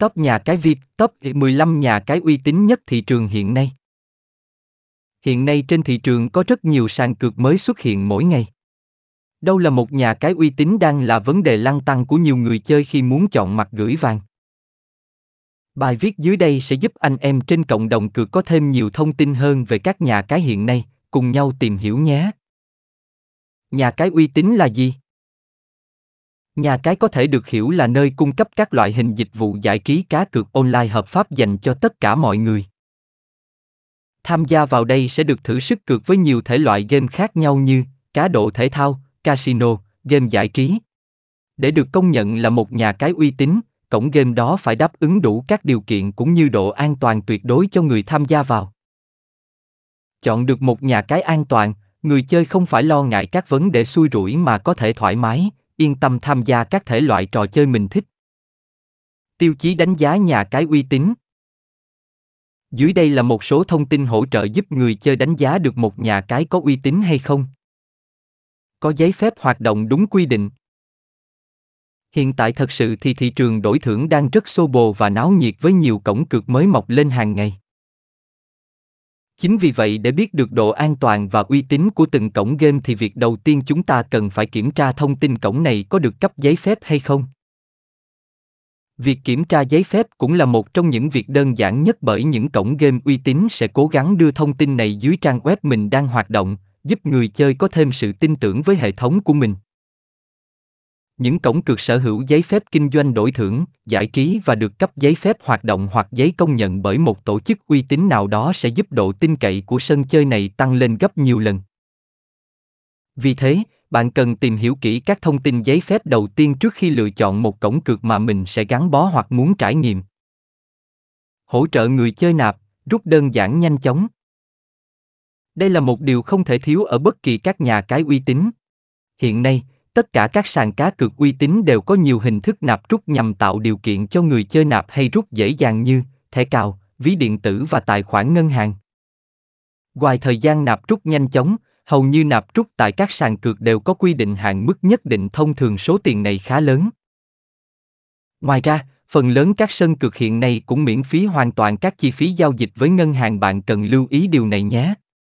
Top nhà cái VIP, top 15 nhà cái uy tín nhất thị trường hiện nay. Hiện nay trên thị trường có rất nhiều sàn cược mới xuất hiện mỗi ngày. Đâu là một nhà cái uy tín đang là vấn đề lăn tăng của nhiều người chơi khi muốn chọn mặt gửi vàng. Bài viết dưới đây sẽ giúp anh em trên cộng đồng cược có thêm nhiều thông tin hơn về các nhà cái hiện nay, cùng nhau tìm hiểu nhé. Nhà cái uy tín là gì? Nhà cái có thể được hiểu là nơi cung cấp các loại hình dịch vụ giải trí cá cược online hợp pháp dành cho tất cả mọi người. Tham gia vào đây sẽ được thử sức cược với nhiều thể loại game khác nhau như cá độ thể thao, casino, game giải trí. Để được công nhận là một nhà cái uy tín, cổng game đó phải đáp ứng đủ các điều kiện cũng như độ an toàn tuyệt đối cho người tham gia vào. Chọn được một nhà cái an toàn, người chơi không phải lo ngại các vấn đề xui rủi mà có thể thoải mái, yên tâm tham gia các thể loại trò chơi mình thích. Tiêu chí đánh giá nhà cái uy tín. Dưới đây là một số thông tin hỗ trợ giúp người chơi đánh giá được một nhà cái có uy tín hay không. Có giấy phép hoạt động đúng quy định. Hiện tại thật sự thì thị trường đổi thưởng đang rất xô bồ và náo nhiệt với nhiều cổng cược mới mọc lên hàng ngày. Chính vì vậy để biết được độ an toàn và uy tín của từng cổng game thì việc đầu tiên chúng ta cần phải kiểm tra thông tin cổng này có được cấp giấy phép hay không. Việc kiểm tra giấy phép cũng là một trong những việc đơn giản nhất bởi những cổng game uy tín sẽ cố gắng đưa thông tin này dưới trang web mình đang hoạt động, giúp người chơi có thêm sự tin tưởng với hệ thống của mình. Những cổng cược sở hữu giấy phép kinh doanh đổi thưởng, giải trí và được cấp giấy phép hoạt động hoặc giấy công nhận bởi một tổ chức uy tín nào đó sẽ giúp độ tin cậy của sân chơi này tăng lên gấp nhiều lần. Vì thế, bạn cần tìm hiểu kỹ các thông tin giấy phép đầu tiên trước khi lựa chọn một cổng cược mà mình sẽ gắn bó hoặc muốn trải nghiệm. Hỗ trợ người chơi nạp, rút đơn giản nhanh chóng. Đây là một điều không thể thiếu ở bất kỳ các nhà cái uy tín. Hiện nay, tất cả các sàn cá cược uy tín đều có nhiều hình thức nạp rút nhằm tạo điều kiện cho người chơi nạp hay rút dễ dàng như thẻ cào, ví điện tử và tài khoản ngân hàng. Ngoài thời gian nạp rút nhanh chóng, hầu như nạp rút tại các sàn cược đều có quy định hạn mức nhất định thông thường số tiền này khá lớn. Ngoài ra, phần lớn các sân cược hiện nay cũng miễn phí hoàn toàn các chi phí giao dịch với ngân hàng bạn cần lưu ý điều này nhé.